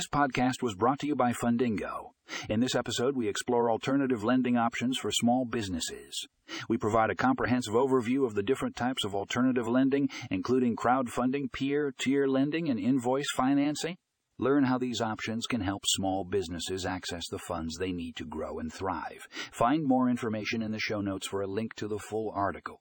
This podcast was brought to you by Fundingo. In this episode, we explore alternative lending options for small businesses. We provide a comprehensive overview of the different types of alternative lending, including crowdfunding, peer-to-peer lending, and invoice financing. Learn how these options can help small businesses access the funds they need to grow and thrive. Find more information in the show notes for a link to the full article.